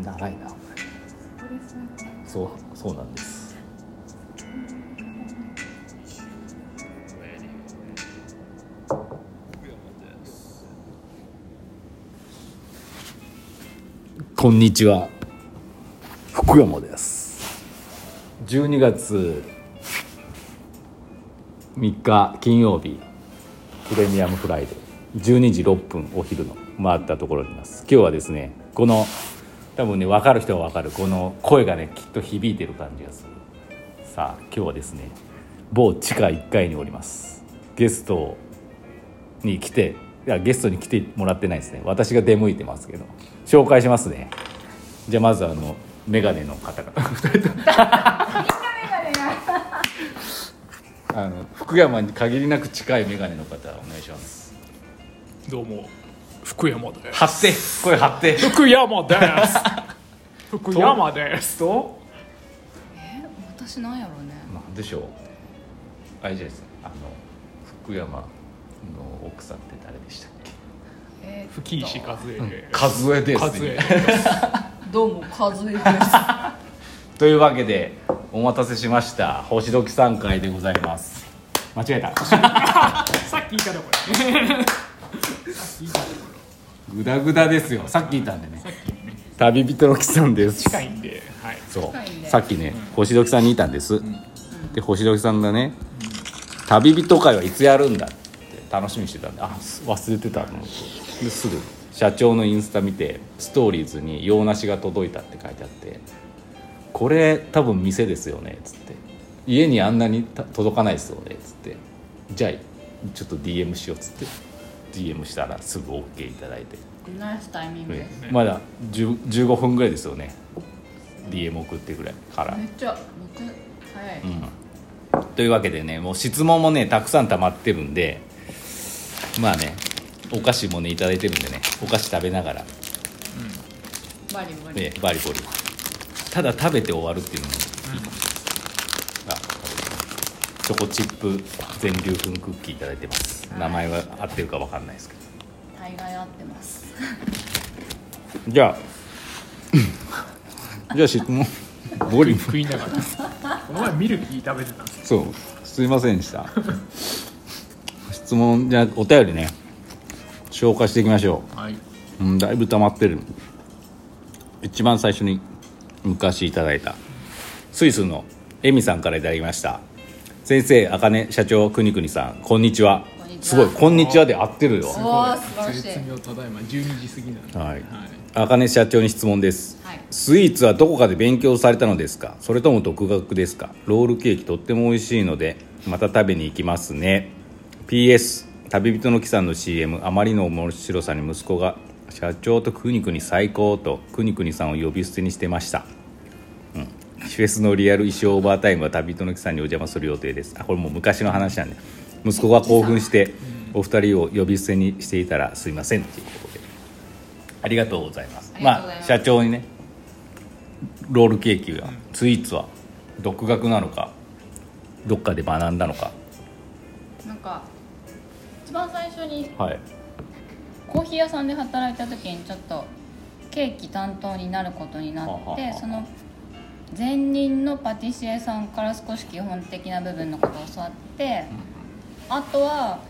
長いな。そうそうなんです。こんにちは。福山です。12月3日金曜日プレミアムフライデー。12時6分お昼の回ったところにいます。今日はですねこの多分ね分かる人は分かる。この声がねきっと響いてる感じがする。さあ今日はですね某地下1階におります。ゲストに来ていやゲストに来てもらってないですね。私が出向いてますけど。紹介しますね。じゃあまずあの眼鏡の方々2人と あの福山に限りなく近い眼鏡の方お願いします。どうも福山です。張って声張って福山です。福山です。とえ私なんやろうね。なんでしょう。あれじゃないです。かあの福山の奥さんって誰でしたっけ？えー吹石和恵です。和恵どうも和江です。というわけでお待たせしました。星時3回でございます。間違えた。さっき言ったとこれ。さっき言ったとこグダグダですよ。さっき言ったんでね。ろさっきね旅人の木さんです。近いんではい。そう。近いんで。さっきね、星時さんにいたんです、で星時さんがね「旅人会はいつやるんだ?」って楽しみにしてたんであ忘れてたと思ってですぐ社長のインスタ見てストーリーズに洋梨が届いたって書いてあって「これ多分店ですよね」っつって「家にあんなにた届かないですよね」っつって「じゃあちょっと DM しよう」っつって DM したらすぐ OK いただいて。ナイスタイミングですねまだ10 15分ぐらいですよね。DM 送ってぐらいから。めっちゃ僕早い、うん、というわけでねもう質問もねたくさん溜まってるんでまあねお菓子もねいただいてるんでねお菓子食べながら、バリバリ、ね、バリバリ。ただ食べて終わるっていうのもいいかも。しれないチョコチップ全粒粉クッキーいただいてます。名前は合ってるか分かんないですけど。大概合ってます。じゃあ じゃあ質問ボリ食いながら。お前ミルキー食べてたんですそう。すいませんでした。質問じゃあお便りね。紹介していきましょはい、う、うん、だいぶ溜まってる。一番最初に昔いただいたスイスのエミさんからいただきました先生あかね社長くにくにさんこんにちは。こんにちは。すごい「こんにちは」で合ってるよ。おー素晴らしい。絶妙ただい。ま12時過ぎなんで。はいあかね社長に質問です。はい。スイーツはどこかで勉強されたのですか？それとも独学ですか？ロールケーキとっても美味しいのでまた食べに行きますね。PS 旅人の木さんの CM あまりの面白さに息子が社長とくにくに最高とくにくにさんを呼び捨てにしてました。うんフェスのリアル衣装オーバータイムは旅人の木さんにお邪魔する予定です。あこれもう昔の話なんで。息子が興奮してお二人を呼び捨てにしていたらすいませんということで。ありがとうございます。ます。あ社長にねロールケーキが、スイーツは独学なのかどっかで学んだのか。なんか一番最初にはい。コーヒー屋さんで働いた時にちょっとケーキ担当になることになってその前任のパティシエさんから少し基本的な部分のことを教わってあとは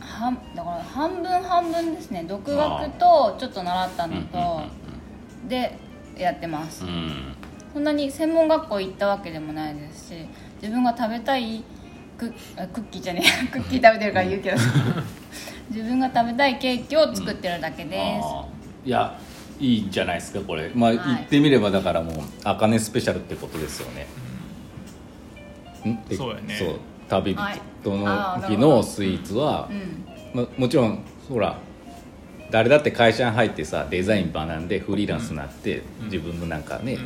はだから半分半分ですね。独学とちょっと習ったのとでやってます。うん。そんなに専門学校行ったわけでもないですし自分が食べたいクあクッキーじゃねえ クッキー食べてるから言うけど。自分が食べたいケーキを作ってるだけです、あー。いやいいんじゃないですかこれ。まあ、はい言ってみればだからもう「あかねスペシャル」ってことですよね、ん？えそうやね。そう。旅人はいの日のスイーツはう、ん。ま、もちろんほら誰だって会社に入ってさデザイン学んでフリーランスになって、自分のなんかね、うん。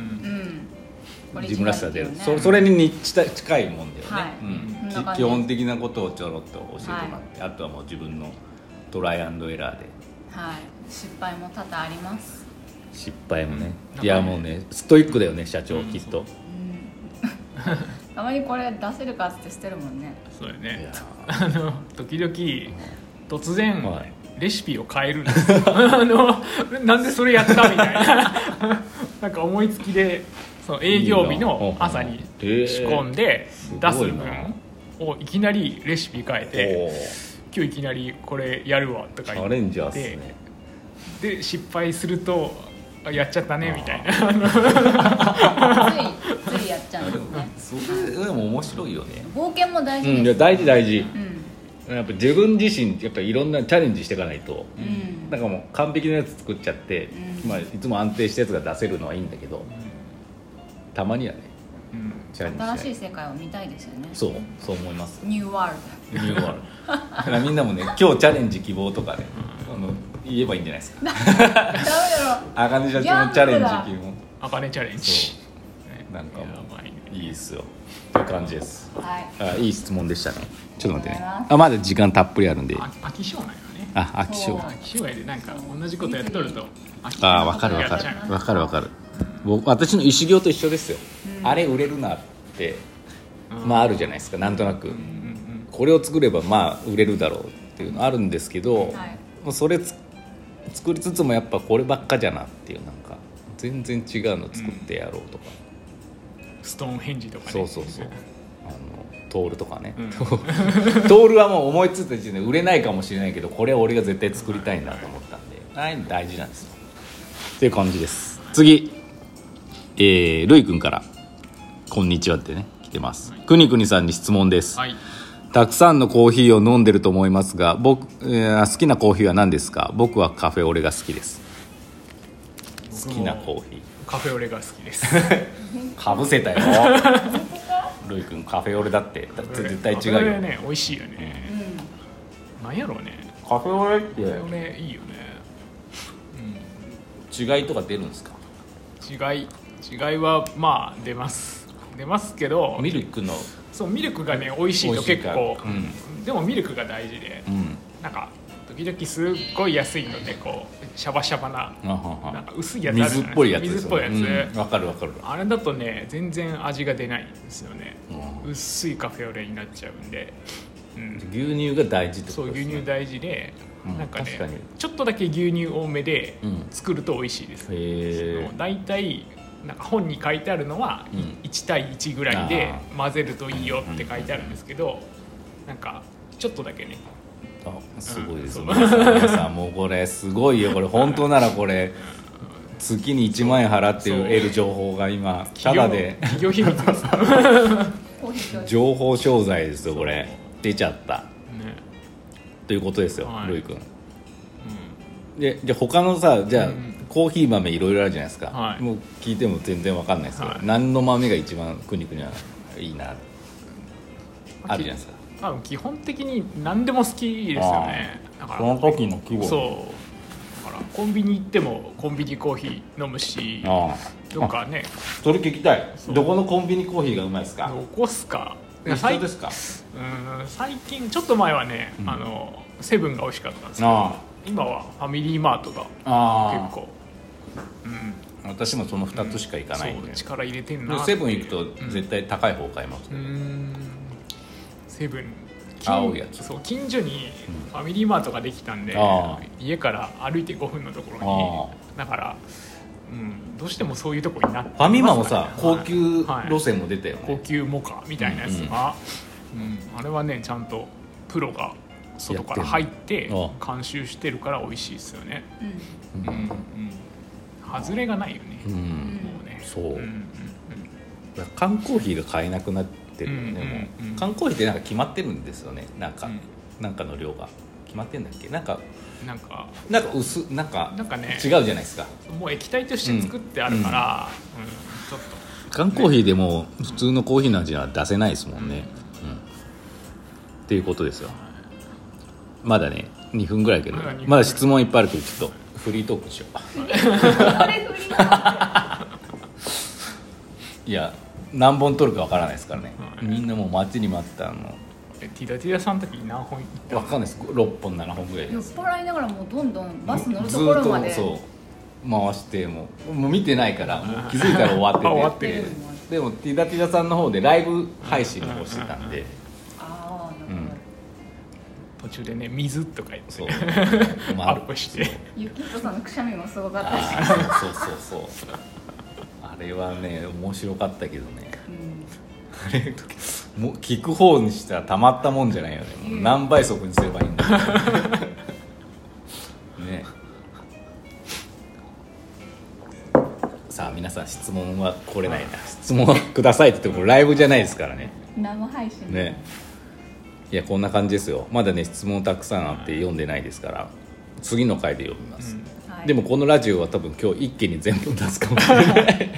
うん。自分らしさ出る、そそれに似近近いもんだよね、はい。うん。基本的なことをちょろっと教えてもらって、あとはもう自分のトライアンドエラーで。はい。失敗も多々あります失敗もね、うんいやもうねストイックだよね社長、うん。きっと。たまにこれ出せるかって捨てるもんね。そうやいねやあの時々突然、はい。レシピを変えるんです。よ あのなんでそれやったみたいな。なんか思いつきでその営業日の朝に仕込んで出す分をいきなりレシピ変えて。今日いきなりこれやるわとか言って。チャレンジャーっすね。で失敗するとあやっちゃったねみたいな。ついついやっちゃうんですねそれでも面白いよね。冒険も大うんいや事です大事大事。うん。やっぱ自分自身やっぱいろんなチャレンジしていかないと。うん。なんかもう完璧なやつ作っちゃって、うん。まあ、いつも安定したやつが出せるのはいいんだけどたまにはねうん。チャレンジしない。新しい世界を見たいですよね。そうそう思います。ニューワールニューワールドだからみんなもね今日チャレンジ希望とかねあの言えばいいんじゃないですか。ド ダメだろ。あかね社長のチャレンジ希望あかねチャレンジ。なんかもういいっすよ。という感じです。はい。あいい質問でしたね。ちょっと待ってね。あまだ時間たっぷりあるんで。あ飽き性なんよね。あ飽き性。飽き性やでなんか同じことやっとると。ああ分かる分かる。分かる分かる。僕私の石行と一緒ですよ、あれ売れるなってまああるじゃないですか。なんとなく、うんうん。これを作ればまあ売れるだろうっていうのあるんですけど、はい。もうそれつ作りつつもやっぱこればっかじゃなっていうなんか全然違うの作ってやろうとか、ストーンヘンジとかね。そうそうそう。あのトールとかね、うん。トールはもう思いついた時点で売れないかもしれないけどこれは俺が絶対作りたいんだと思ったんで。ああい大事なんですよ。っていう感じです。次。えー、るいくんから「こんにちは」ってね来てます、くにくにさんに質問です、はいたくさんのコーヒーを飲んでると思いますが僕、えー好きなコーヒーは何ですか？僕はカフェオレが好きです。好きなコーヒー。カフェオレが好きです。かぶせたよ。ルイ君カフェオレだって。絶対違カフェオレうよ、ね美味しいよね。なんやろうね。カフェオレってカフェオレいいよね。違いとか出るんですか？違い違いはまあ出ます。出ますけどミルクのそうミルクがね美味しいと結構、うでもミルクが大事でうん。なんか時々すっごい安いのでこうシャバシャバななんか薄いやつ水っぽいやつです水っぽいやつ、うん。わかるわかる。あれだとね全然味が出ないんですよね、う薄いカフェオレになっちゃうんで、うん、牛乳が大事ってそうことですね。牛乳大事で、うん。なんかねちょっとだけ牛乳多めでうん。作ると美味しいです、へえ大体なんか本に書いてあるのはうん。1対1ぐらいであ混ぜるといいよって書いてあるんですけどなんかちょっとだけね。あすごいです、うん皆さんもうこれすごいよ。これ本当ならこれ月に1万円払って得る情報が今ただで。情報商材ですよこれ。出ちゃった。ということですよ、はい。ルイ君。でじゃあ他のさじゃあ、うんコーヒー豆いろいろあるじゃないですか、はい。もう聞いても全然わかんないですけど、はい。何の豆が一番くにくにはいいなあるじゃないですか。多分基本的に何でも好きですよね。だからその時の規模そう。だからコンビニ行ってもコンビニコーヒー飲むしあどっかね。あそれ聞きたい。どこのコンビニコーヒーがうまいですか？どこっすか？一緒ですか？うん最近ちょっと前はね、うん。あのセブンが美味しかったんですけどあ。今はファミリーマートがああ。結構うん私もその2つしか行かないんで,、そう力入れてんなセブン行くと絶対高い方買います、うーん。セブン青いやつ。そう近所にファミリーマートができたんで、あ家から歩いて5分のところに。だから、うん、どうしてもそういうところになってファミマもさますからね高級はい。路線も出たよね、高級モカみたいなやつが、うんあれはねちゃんとプロが外から入ってやってんのあ。監修してるから美味しいですよね。うん。うんうん外れがないよね、うん。もうね。そう。うんうん缶コーヒーが買えなくなってる。よね、うんうんうん。もう缶コーヒーってなんか決まってるんですよね。なんか、うん。なんかの量が。決まってんだっけ？なんかうんなんかなんか薄なんかなんかね違うじゃないですか。もう液体として作ってあるから、うん。ちょっと。缶コーヒーでも普通のコーヒーの味は出せないですもんね、うん。っていうことですよ。まだね2分ぐらいだけど。まだ2分。まだ質問いっぱいあるけどちょっとフリートークしよう。いや何本取るかわからないですからね、はいみんなもう待ちに待ったの。えティダティダさんの時何本行ったわかんないです。6本7本ぐらい酔っ払いながらもうどんどんバス乗るずところまで。ーっとそう回してももう見てないからもう気づいたら終わってて。あ 終わってる。でもティダティダさんの方でライブ配信の方してたんで、途中でね水とか言って。そう。アップして。ゆきとさんのくしゃみもすごかったし、そうそうそう。あれはね面白かったけどね。うん。あれもう聞く方にしたらたまったもんじゃないよね。もう何倍速にすればいいんだ。ね。さあ皆さん質問は来れないな。質問はくださいって言ってもライブじゃないですからね。生配信。ねいやこんな感じですよ。まだね質問たくさんあって読んでないですから次の回で読みます、はい。でもこのラジオは多分今日一気に全部出すかもしれない。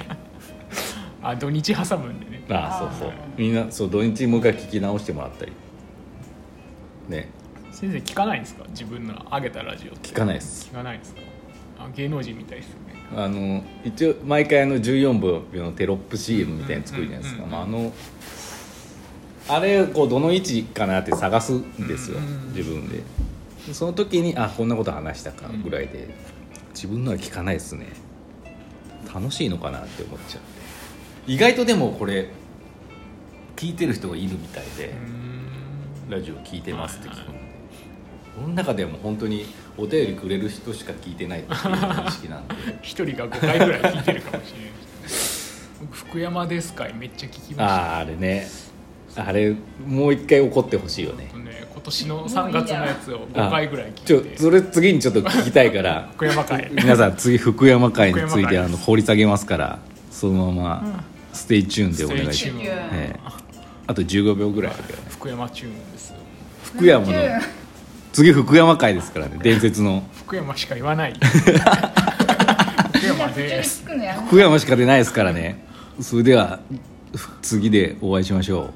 あ土日挟むんでね。ああそうそう。みんなそう土日もう一回聞き直してもらったり。ね。先生聞かないんですか？自分の上げたラジオ聞かないです。聞かないですか？あ芸能人みたいですよね。あの一応毎回あの14分のテロップ CM みたいなの作るじゃないですか、うんうん。まあ、あのあれこうどの位置かなって探すんですよ、うん自分で。でその時にあこんなこと話したかぐらいで、自分のは聞かないですね。楽しいのかなって思っちゃって。意外とでもこれ聞いてる人がいるみたいで、ラジオ聞いてますって聞くんで。この中でも本当にお便りくれる人しか聞いてないっていう認識なんで。一人が5回ぐらい聞いてるかもしれない僕福山ですかいめっちゃ聞きました。あああれねあれもう一回怒ってほしいよね。ね今年の3月のやつを5回ぐらい聞ちょそれ次にちょっと聞きたいから。福山会。皆さん次福山会についてあの掘り下げますからそのまま stay tune でお願いします、ええ。あと15秒ぐらいだけど。ね福山 tune ですよ。福山の次福山会ですからね伝説の。福山しか言わない。福山で福山しか出ないですからね。それでは次でお会いしましょう